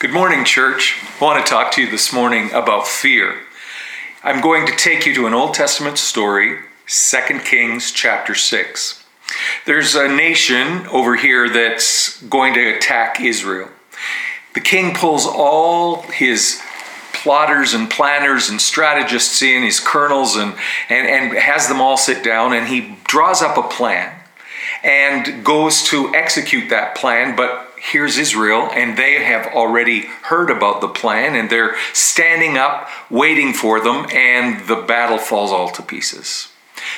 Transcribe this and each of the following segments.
Good morning, church. I want to talk to you this morning about fear. I'm going to take you to an Old Testament story, 2 Kings chapter 6. There's a nation over here that's going to attack Israel. The king pulls all his plotters and planners and strategists in, his colonels, and, and, and has them all sit down, and he draws up a plan and goes to execute that plan, but here's Israel, and they have already heard about the plan, and they're standing up, waiting for them, and the battle falls all to pieces.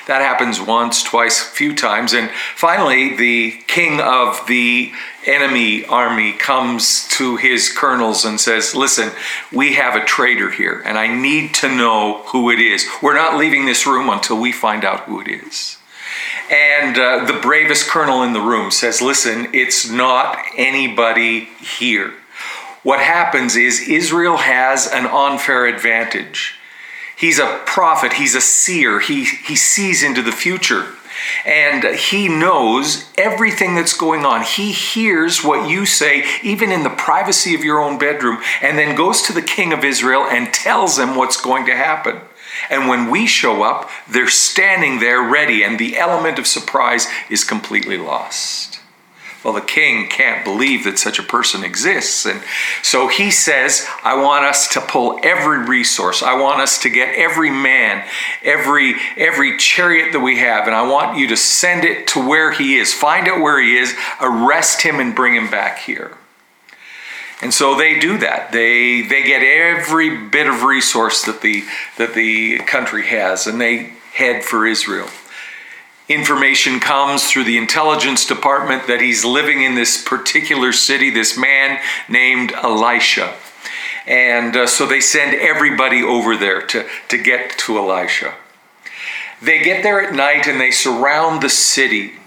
That happens once, twice, a few times, and finally, the king of the enemy army comes to his colonels and says, Listen, we have a traitor here, and I need to know who it is. We're not leaving this room until we find out who it is. And uh, the bravest colonel in the room says, Listen, it's not anybody here. What happens is Israel has an unfair advantage. He's a prophet, he's a seer, he, he sees into the future. And he knows everything that's going on. He hears what you say, even in the privacy of your own bedroom, and then goes to the king of Israel and tells him what's going to happen. And when we show up, they're standing there ready, and the element of surprise is completely lost. Well, the king can't believe that such a person exists. And so he says, I want us to pull every resource. I want us to get every man, every every chariot that we have, and I want you to send it to where he is. Find out where he is, arrest him and bring him back here. And so they do that. They they get every bit of resource that the that the country has, and they head for Israel. Information comes through the intelligence department that he's living in this particular city. This man named Elisha, and uh, so they send everybody over there to to get to Elisha. They get there at night and they surround the city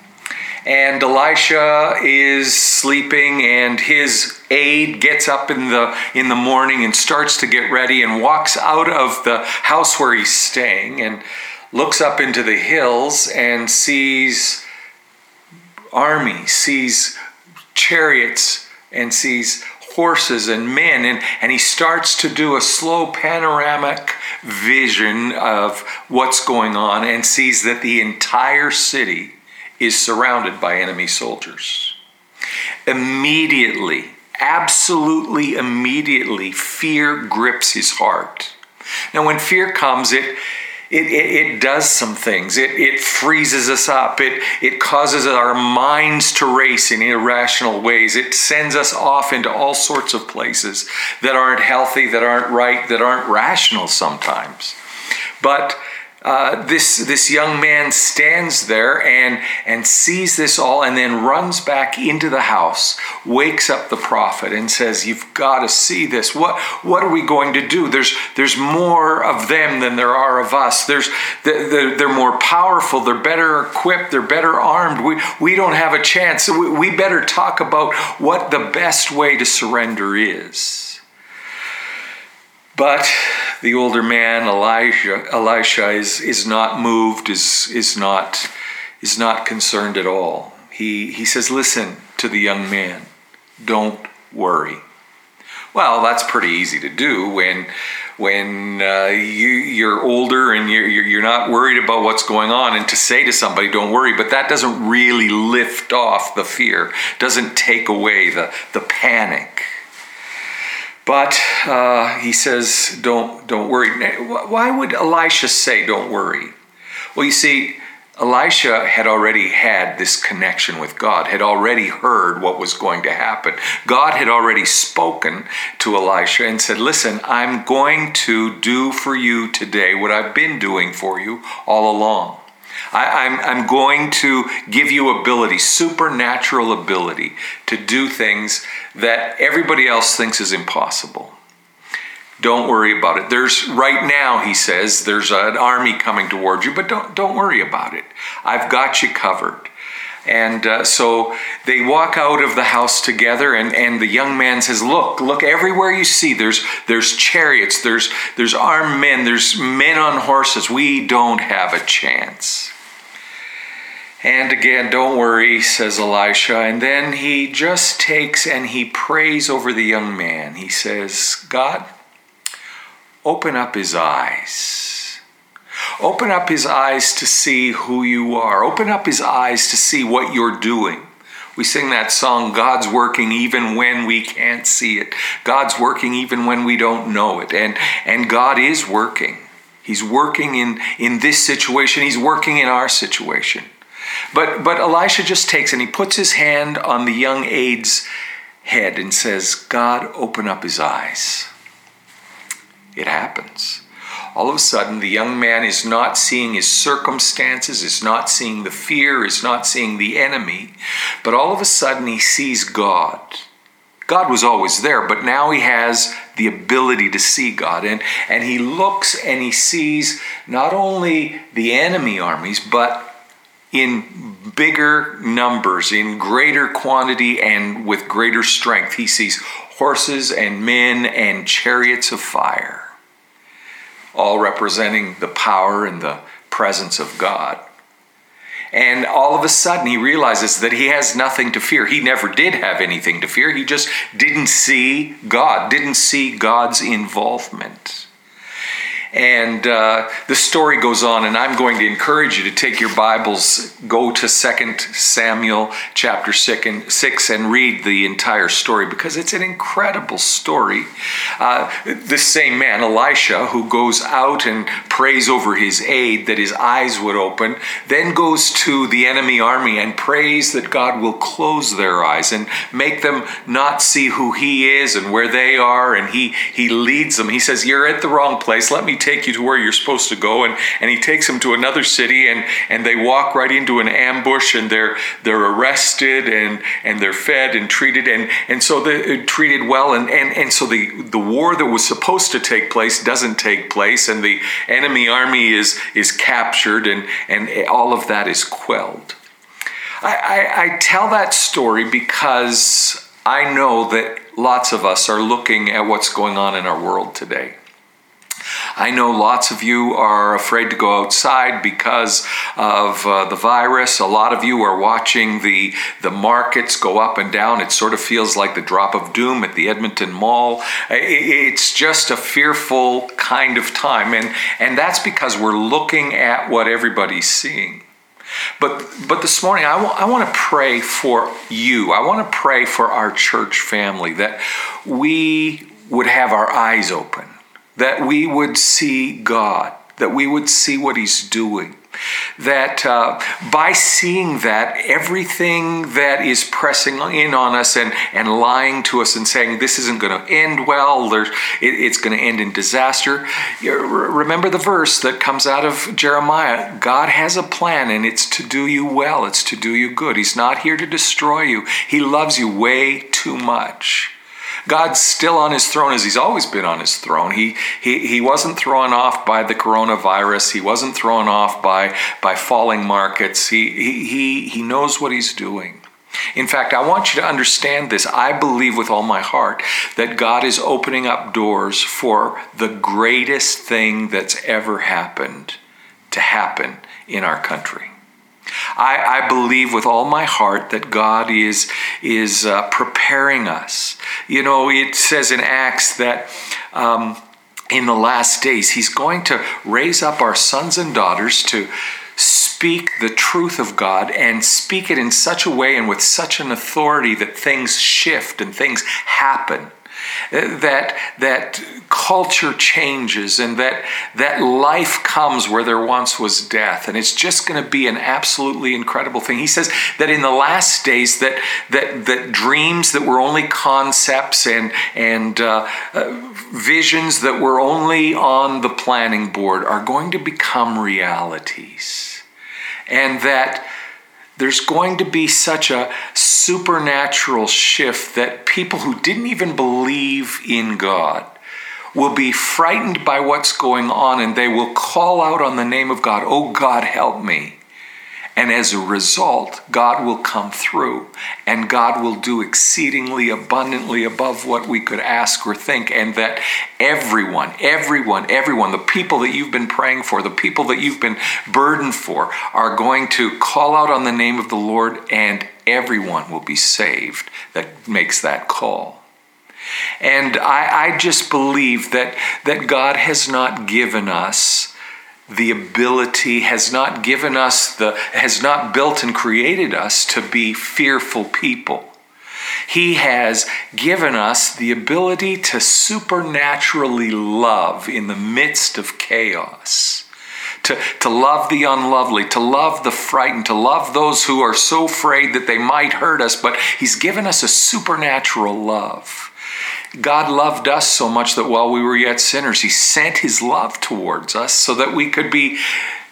and Elisha is sleeping and his aide gets up in the in the morning and starts to get ready and walks out of the house where he's staying and looks up into the hills and sees army sees chariots and sees horses and men. And, and he starts to do a slow panoramic vision of what's going on and sees that the entire city is surrounded by enemy soldiers. Immediately, absolutely immediately, fear grips his heart. Now, when fear comes, it it, it, it, does some things. It, it freezes us up. It, it causes our minds to race in irrational ways. It sends us off into all sorts of places that aren't healthy, that aren't right, that aren't rational sometimes. But uh, this this young man stands there and and sees this all and then runs back into the house wakes up the prophet and says you've got to see this. What what are we going to do? There's there's more of them than there are of us. There's they're, they're more powerful. They're better equipped. They're better armed. We we don't have a chance. We, we better talk about what the best way to surrender is but the older man, Elijah, Elisha, is, is not moved, is, is, not, is not concerned at all. He, he says, Listen to the young man, don't worry. Well, that's pretty easy to do when when uh, you, you're older and you're, you're not worried about what's going on, and to say to somebody, "Don't worry," but that doesn't really lift off the fear, doesn't take away the the panic. But uh, he says, "Don't don't worry." Why would Elisha say, "Don't worry"? Well, you see, Elisha had already had this connection with God, had already heard what was going to happen. God had already spoken to Elisha and said, Listen, I'm going to do for you today what I've been doing for you all along. I, am I'm, I'm going to give you ability, supernatural ability, to do things that everybody else thinks is impossible. Don't worry about it. There's right now, he says, there's an army coming towards you, but don't don't worry about it. I've got you covered. And uh, so they walk out of the house together, and, and the young man says, "Look, look everywhere you see. There's there's chariots. There's there's armed men. There's men on horses. We don't have a chance." And again, don't worry, says Elisha. And then he just takes and he prays over the young man. He says, God, open up his eyes. Open up his eyes to see who you are. Open up his eyes to see what you're doing. We sing that song, God's working even when we can't see it. God's working even when we don't know it. And, and God is working. He's working in, in this situation, He's working in our situation. But, but Elisha just takes and he puts his hand on the young aide's head and says, God, open up his eyes. It happens. All of a sudden, the young man is not seeing his circumstances, is not seeing the fear, is not seeing the enemy, but all of a sudden he sees God. God was always there, but now he has the ability to see God. And, and he looks and he sees not only the enemy armies, but in bigger numbers, in greater quantity, and with greater strength. He sees horses and men and chariots of fire, all representing the power and the presence of God. And all of a sudden, he realizes that he has nothing to fear. He never did have anything to fear. He just didn't see God, didn't see God's involvement. And uh, the story goes on, and I'm going to encourage you to take your Bibles, go to 2 Samuel chapter 6 and read the entire story because it's an incredible story. Uh, this same man, Elisha, who goes out and prays over his aide that his eyes would open, then goes to the enemy army and prays that God will close their eyes and make them not see who he is and where they are. And he, he leads them. He says, You're at the wrong place. Let me take you to where you're supposed to go. And, and he takes them to another city and, and they walk right into an ambush and they're, they're arrested and, and they're fed and treated. And, and so they're uh, treated well. And, and, and so the, the war that was supposed to take place doesn't take place. And the enemy army is, is captured and, and all of that is quelled. I, I, I tell that story because I know that lots of us are looking at what's going on in our world today. I know lots of you are afraid to go outside because of uh, the virus. A lot of you are watching the, the markets go up and down. It sort of feels like the drop of doom at the Edmonton Mall. It's just a fearful kind of time. And, and that's because we're looking at what everybody's seeing. But, but this morning, I, w- I want to pray for you. I want to pray for our church family that we would have our eyes open that we would see God, that we would see what He's doing. That uh, by seeing that, everything that is pressing in on us and, and lying to us and saying this isn't going to end well, it, it's going to end in disaster. Remember the verse that comes out of Jeremiah God has a plan and it's to do you well, it's to do you good. He's not here to destroy you, He loves you way too much. God's still on his throne as he's always been on his throne. He, he, he wasn't thrown off by the coronavirus. He wasn't thrown off by, by falling markets. He, he, he knows what he's doing. In fact, I want you to understand this. I believe with all my heart that God is opening up doors for the greatest thing that's ever happened to happen in our country. I, I, believe with all my heart that God is, is uh, preparing us. You know, it says in Acts that. Um, in the last days, he's going to raise up our sons and daughters to speak the truth of God and speak it in such a way and with such an authority that things shift and things happen that that culture changes and that that life comes where there once was death. And it's just going to be an absolutely incredible thing. He says that in the last days that that that dreams that were only concepts and and uh, uh, visions that were only on the planning board are going to become realities. And that there's going to be such a supernatural shift that people who didn't even believe in God will be frightened by what's going on and they will call out on the name of God, Oh God, help me. And as a result, God will come through and God will do exceedingly abundantly above what we could ask or think. And that everyone, everyone, everyone, the people that you've been praying for, the people that you've been burdened for, are going to call out on the name of the Lord and everyone will be saved that makes that call. And I, I just believe that, that God has not given us the ability, has not given us the, has not built and created us to be fearful people. He has given us the ability to supernaturally love in the midst of chaos. To, to love the unlovely, to love the frightened, to love those who are so afraid that they might hurt us, but He's given us a supernatural love. God loved us so much that while we were yet sinners, He sent His love towards us so that we could be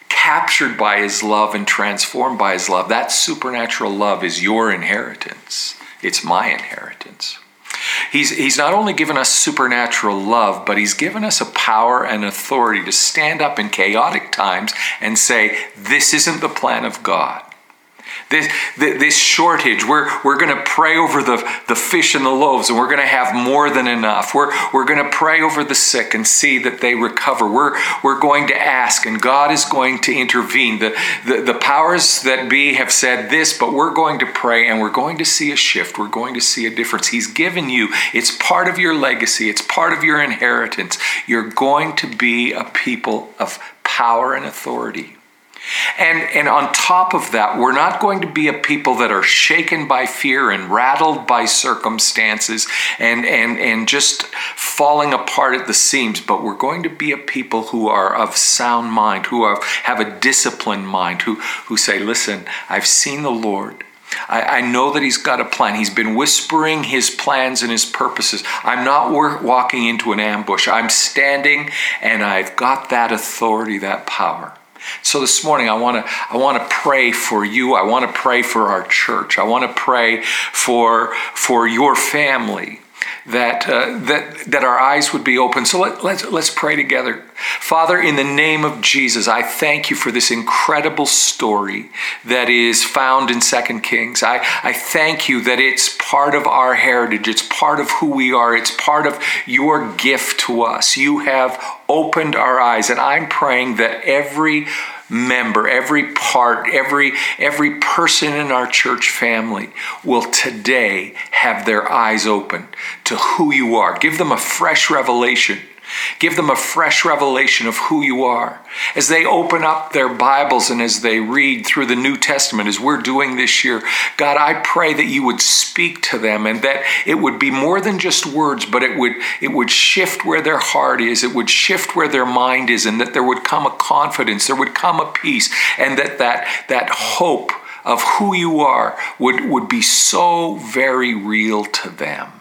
captured by His love and transformed by His love. That supernatural love is your inheritance, it's my inheritance. He's, he's not only given us supernatural love, but He's given us a power and authority to stand up in chaotic times and say, This isn't the plan of God. This, this shortage, we're, we're going to pray over the, the fish and the loaves, and we're going to have more than enough. We're, we're going to pray over the sick and see that they recover. We're, we're going to ask, and God is going to intervene. The, the, the powers that be have said this, but we're going to pray and we're going to see a shift. We're going to see a difference. He's given you, it's part of your legacy, it's part of your inheritance. You're going to be a people of power and authority. And, and on top of that, we're not going to be a people that are shaken by fear and rattled by circumstances and, and, and just falling apart at the seams, but we're going to be a people who are of sound mind, who are, have a disciplined mind, who, who say, Listen, I've seen the Lord. I, I, know that He's got a plan. He's been whispering His plans and His purposes. I'm not walking into an ambush. I'm standing and I've got that authority, that power. So this morning I want to I want to pray for you. I want to pray for our church. I want to pray for for your family that uh, that that our eyes would be open. So let, let's let's pray together. Father, in the name of Jesus, I thank you for this incredible story that is found in Second Kings. I, I thank you that it's part of our heritage, it's part of who we are, it's part of your gift to us. You have opened our eyes, and I'm praying that every member, every part, every every person in our church family will today have their eyes open to who you are. Give them a fresh revelation Give them a fresh revelation of who you are. As they open up their Bibles and as they read through the New Testament, as we're doing this year, God, I pray that you would speak to them and that it would be more than just words, but it would, it would shift where their heart is, it would shift where their mind is, and that there would come a confidence, there would come a peace, and that that, that hope of who you are would, would be so very real to them.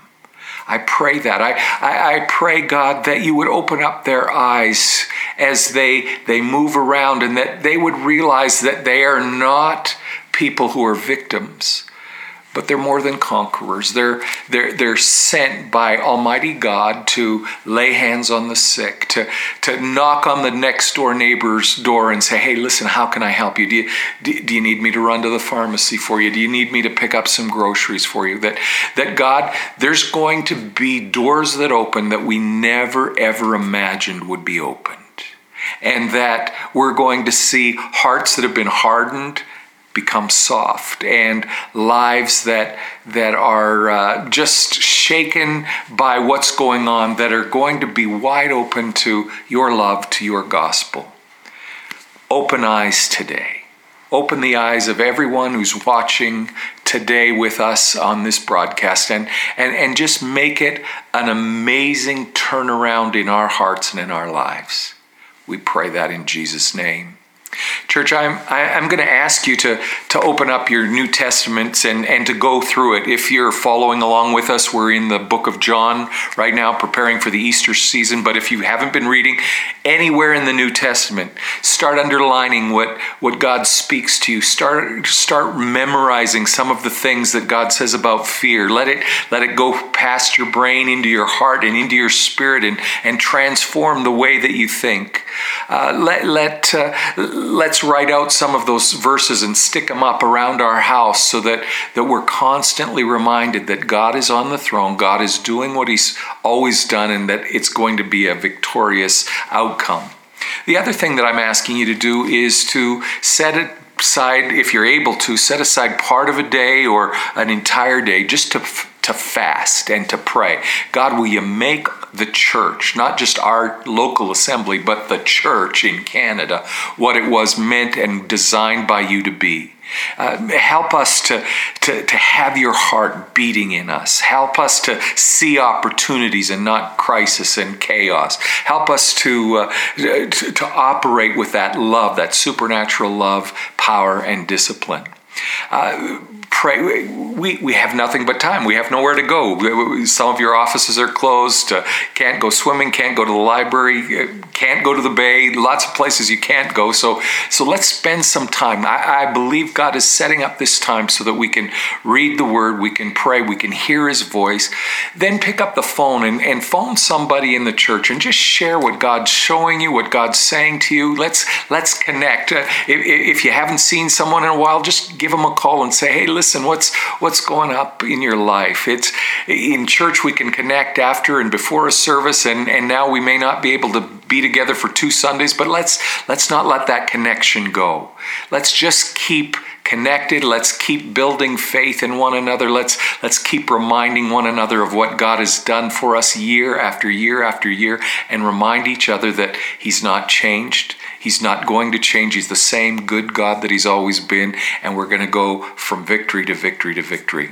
I pray that. I, I, I, pray, God, that you would open up their eyes as they, they move around and that they would realize that they are not people who are victims, but they're more than conquerors. They're, they're, they're sent by Almighty God to lay hands on the sick, to, to knock on the next door neighbor's door and say, hey, listen, how can I help you? Do, you? do you need me to run to the pharmacy for you? Do you need me to pick up some groceries for you? That, that God, there's going to be doors that open that we never, ever imagined would be opened. And that we're going to see hearts that have been hardened become soft. And lives that that are uh, just shaken by what's going on that are going to be wide open to your love to your gospel. Open eyes today. Open the eyes of everyone who's watching today with us on this broadcast and and, and just make it an amazing turnaround in our hearts and in our lives. We pray that in jesus name Church, I'm, I, am going to ask you to, to open up your New Testaments and, and to go through it. If you're following along with us, we're in the book of John right now, preparing for the Easter season. But if you haven't been reading anywhere in the New Testament, start underlining what, what God speaks to you. Start, start memorizing some of the things that God says about fear. Let it, let it go past your brain into your heart and into your spirit and, and transform the way that you think Uh, let let uh, let's write out some of those verses and stick them up around our house so that that we're constantly reminded that God is on the throne, God is doing what He's always done, and that it's going to be a victorious outcome. The other thing that I'm asking you to do is to set it aside, if you're able to, set aside part of a day or an entire day just to to fast and to pray. God, will you make the church, not just our local assembly, but the church in Canada, what it was meant and designed by you to be? Uh, help us to, to, to have your heart beating in us. Help us to see opportunities and not crisis and chaos. Help us to, uh, to, to operate with that love, that supernatural love, power, and discipline. Uh, pray. We, we have nothing but time. We have nowhere to go. Some of your offices are closed. Uh, can't go swimming. Can't go to the library. Uh, can't go to the bay. Lots of places you can't go. So so let's spend some time. I, I believe God is setting up this time so that we can read the Word. We can pray. We can hear His voice. Then pick up the phone and, and phone somebody in the church and just share what God's showing you, what God's saying to you. Let's let's connect. Uh, if, if you haven't seen someone in a while, just give them a call and say, "Hey, listen, what's what's going up in your life?" It's in church we can connect after and before a service, and and now we may not be able to be together for two Sundays, but let's let's not let that connection go. Let's just keep connected. Let's keep building faith in one another. Let's let's keep reminding one another of what God has done for us year after year after year and remind each other that he's not changed. He's not going to change. He's the same good God that He's always been, and we're going to go from victory to victory to victory.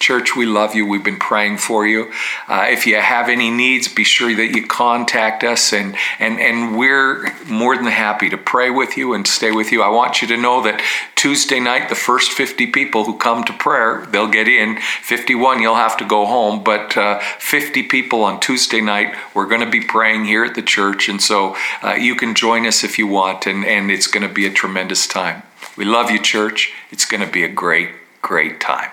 Church, we love you. We've been praying for you. Uh, if you have any needs, be sure that you contact us, and, and, and we're more than happy to pray with you and stay with you. I want you to know that Tuesday night, the first 50 people who come to prayer, they'll get in. 51, you'll have to go home, but uh, 50 people on Tuesday night, we're going to be praying here at the church, and so uh, you can join us if you want, and, and it's going to be a tremendous time. We love you, church. It's going to be a great, great time.